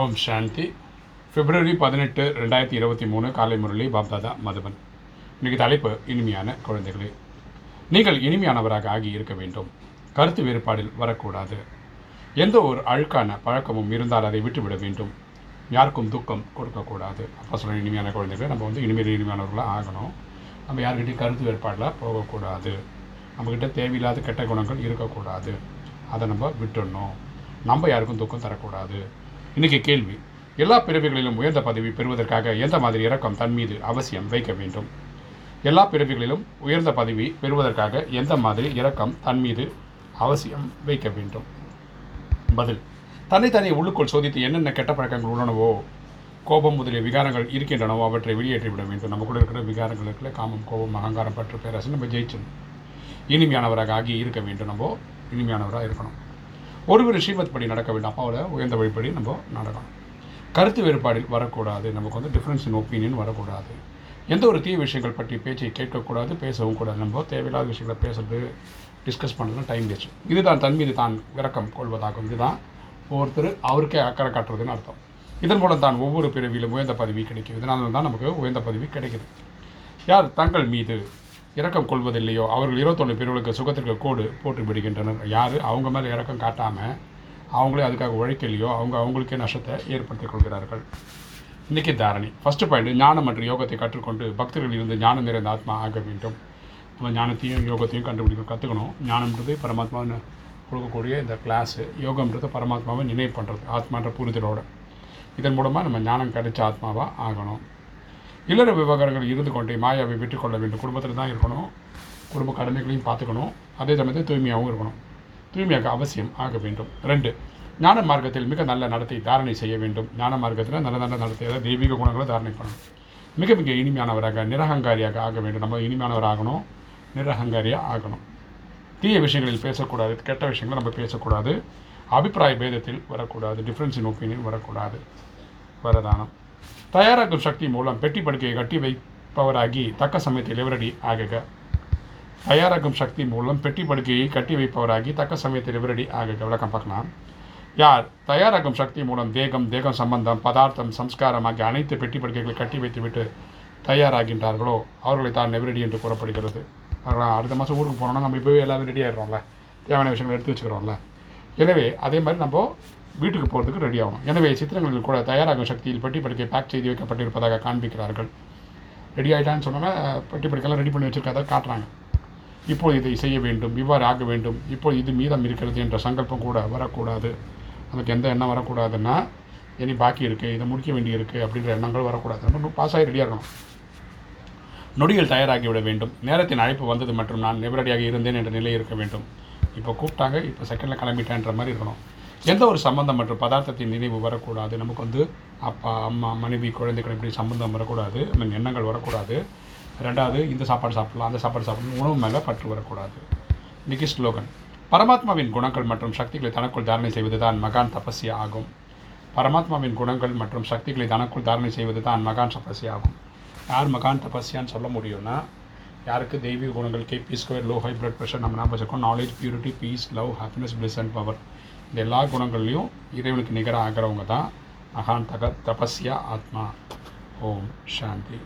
ஓம் சாந்தி. பிப்ரவரி பதினெட்டு ரெண்டாயிரத்தி இருபத்தி மூணு காலை முரளி பாப்தாதா மதுபன். இன்றைக்கு தலைப்பு இனிமையான குழந்தைகளே. நீங்கள் இனிமையானவராக ஆகி இருக்க வேண்டும். கருத்து வேறுபாடில் வரக்கூடாது. எந்த ஒரு அழுக்கான பழக்கமும் இருந்தால் அதை விட்டுவிட வேண்டும். யாருக்கும் துக்கம் கொடுக்கக்கூடாது. அப்போ சொல்ல இனிமையான குழந்தைகளை நம்ம வந்து இனிமேல் இனிமையானவர்களாக ஆகணும். நம்ம யாருக்கிட்டையும் கருத்து வேறுபாடில் போகக்கூடாது. நம்மக்கிட்ட தேவையில்லாத கெட்ட குணங்கள் இருக்கக்கூடாது. அதை நம்ம விட்டுடணும் நம்ம யாருக்கும் துக்கம் தரக்கூடாது. இன்றைக்கி கேள்வி. எல்லா பிறவிகளிலும் உயர்ந்த பதவி பெறுவதற்காக எந்த மாதிரி இறக்கம் தன் மீது அவசியம் வைக்க வேண்டும்? எல்லா பிறவிகளிலும் உயர்ந்த பதவி பெறுவதற்காக எந்த மாதிரி இறக்கம் தன் மீது அவசியம் வைக்க வேண்டும்? பதில். தன்னைத்தானே உள்ளுக்குள் சோதித்து என்னென்ன கெட்ட பழக்கங்கள் உள்ளனவோ கோபம் முதலிய விகாரங்கள் இருக்கின்றனவோ அவற்றை வெளியேற்றிவிட வேண்டும். நமக்குள்ள இருக்கிற விகாரங்கள் இருக்கிற காமம் கோபம் அகங்காரம் பற்று பேரரசு நம்ம ஜெயிச்சணும் இனிமையானவராக ஆகி இருக்க வேண்டும். நம்ம இனிமையானவராக இருக்கணும். ஒருவர் ஸ்ரீமத் படி நடக்க வேண்டும் அப்பாவோட உயர்ந்த வழிப்படி நம்ம நடக்கணும். கருத்து வேறுபாடில் வரக்கூடாது. நமக்கு வந்து டிஃப்ரென்ஸ் இன் ஒப்பீனியன் வரக்கூடாது. எந்த ஒரு தீய விஷயங்கள் பற்றி பேச்சை கேட்கக்கூடாது பேசவும் கூடாது. நம்ம தேவையில்லாத விஷயங்களை பேசுறது டிஸ்கஸ் பண்ணுறது டைம் வேஸ்ட் இதுதான் தன் மீது தான் விரக்கம் கொள்வதாகும். இதுதான் ஒவ்வொருத்தர் அவருக்கே அக்கறை காட்டுறதுன்னு அர்த்தம். இதன் மூலம் தான் ஒவ்வொரு பிறவியிலும் உயர்ந்த பதவி கிடைக்கும். இதனால தான் நமக்கு உயர்ந்த பதவி கிடைக்குது. யார்? தங்கள் மீது. இரக்கம் கொள்வதில்லையோ அவர்கள் இருபத்தொன்று பிரிவுகளுக்கு சுகத்திற்கு கோடு போட்டு விடுகின்றனர். யார்? அவங்க மேலே இறக்கம் காட்டாமல் அவங்களே அதுக்காக உழைக்கலையோ அவங்க அவங்களுக்கே நஷ்டத்தை ஏற்படுத்திக் கொள்கிறார்கள். இன்றைக்கி தாரணி. ஃபஸ்ட்டு பாயிண்ட் ஞானம் மற்றும் யோகத்தை கற்றுக்கொண்டு பக்தர்கள் இருந்து ஞானம் நிறைந்த ஆத்மா ஆக வேண்டும். நம்ம ஞானத்தையும் யோகத்தையும் கண்டுபிடிக்க கற்றுக்கணும் ஞானம்ன்றது பரமாத்மாவை கொடுக்கக்கூடிய இந்த கிளாஸு யோகம்ன்றது பரமாத்மாவை நினைவு பண்ணுறது ஆத்மான்ற புரிதலோட. இதன் மூலமாக நம்ம ஞானம் கிடைச்ச ஆத்மாவாக ஆகணும். இல்லற விவகாரங்கள் இருந்து கொண்டே மாயாவை பெற்றுக்கொள்ள வேண்டும். குடும்பத்தில் தான் இருக்கணும். குடும்ப கடமைகளையும் பார்த்துக்கணும். அதே சமயத்தில் தூய்மையாகவும் இருக்கணும். தூய்மையாக அவசியம் ஆக வேண்டும். ரெண்டு ஞான மார்க்கத்தில் மிக நல்ல நடத்தை தாரணை செய்ய வேண்டும். ஞான மார்க்கத்தில் நல்ல நல்ல நடத்தை தெய்வீக குணங்களை தாரணை பண்ணணும். மிக மிக இனிமையானவராக நிரகங்காரியாக ஆக வேண்டும். நம்ம இனிமையானவராகணும் நிரகங்காரியாக ஆகணும். தீய விஷயங்களில் பேசக்கூடாது கெட்ட விஷயங்களை நம்ம பேசக்கூடாது. அபிப்பிராய பேதத்தில் வரக்கூடாது டிஃப்ரென்ஸ் இன் ஒப்பீனியன் வரக்கூடாது. வரதானம். தயாராகும் சக்தி மூலம் பெட்டி படுக்கையை கட்டி வைப்பவராகி தக்க சமயத்தில் எவரடி ஆகுக. தயாராகும் சக்தி மூலம் பெட்டி படுக்கையை கட்டி வைப்பவராகி தக்க சமயத்தில் எவரடி ஆகுக. விளக்கம் பார்க்கலாம். யார்? தயாராகும் சக்தி மூலம் தேகம் தேகம் சம்பந்தம் பதார்த்தம் சம்ஸ்காரம் ஆகிய அனைத்து பெட்டி படுக்கைகளை கட்டி வைத்துவிட்டு தயாராகின்றார்களோ அவர்களை தான் நெவரடி என்று கூறப்படுகிறது. அவர்கள் அடுத்த மாதம் ஊருக்கு போனோம்னா நம்ம இப்போவே எல்லாமே ரெடி ஆகிடுறோம்ல தேவையான விஷயங்களை எடுத்து வச்சுக்கிறோம்ல. எனவே அதே மாதிரி நம்ம வீட்டுக்கு போகிறதுக்கு ரெடி ஆகணும். எனவே சித்திரங்களில் கூட தயாராகும் சக்தியில் பெட்டி படுக்கை பேக் செய்து வைக்கப்பட்டிருப்பதாக காண்பிக்கிறார்கள். ரெடி ஆகிட்டான்னு சொன்னால் பெட்டி படுக்கைலாம் ரெடி பண்ணி வச்சுருக்கதை காட்டுறாங்க. இப்போது இதை செய்ய வேண்டும் இவ்வாறு ஆக வேண்டும் இப்போது இது மீதம் இருக்கிறது என்ற சங்கல்பம் கூட வரக்கூடாது. நமக்கு எந்த எண்ணம் வரக்கூடாதுன்னா இனி பாக்கி இருக்குது இதை முடிக்க வேண்டி இருக்குது அப்படின்ற எண்ணங்கள் வரக்கூடாது. நம்ம பாஸ் ஆகி ரெடியாக இருக்கணும். நொடிகள் தயாராகிவிட வேண்டும். நேரத்தின் அழைப்பு வந்தது மற்றும் நான் நேரடியாக இருந்தேன் என்ற நிலை இருக்க வேண்டும். இப்போ கூப்பிட்டாங்க இப்போ செகண்டில் கிளம்பிட்டேன்ற மாதிரி இருக்கணும். எந்த ஒரு சம்பந்தம் மற்றும் பதார்த்தத்தின் நினைவு வரக்கூடாது. நமக்கு வந்து அப்பா அம்மா மனைவி குழந்தைகள் இப்படி சம்பந்தம் வரக்கூடாது. நம்ம எண்ணங்கள் வரக்கூடாது. ரெண்டாவது இந்த சாப்பாடு சாப்பிடலாம் அந்த சாப்பாடு சாப்பிடலாம். உணவு மேலே பற்று வரக்கூடாது. இன்னைக்கு ஸ்லோகன். பரமாத்மாவின் குணங்கள் மற்றும் சக்திகளை தனக்குள் தாரணை செய்வது தான் மகான் தபஸ்யா ஆகும். பரமாத்மாவின் குணங்கள் மற்றும் சக்திகளை தனக்குள் தாரணை செய்வது தான் மகான் தபஸ்யா ஆகும். யார் மகான் தபஸ்யான்னு சொல்ல முடியும்னா யாருக்கு தெய்வீக குணங்கள் K B square low high blood pressure நம்ம ஞாபகம் knowledge purity peace love happiness plus and power இந்த எல்லா குணங்கள்லையும் இறைவனுக்கு நிகராக ஆகிறவங்க தான் மகான் தக தபஸ்யா ஆத்மா. ஓம் சாந்தி.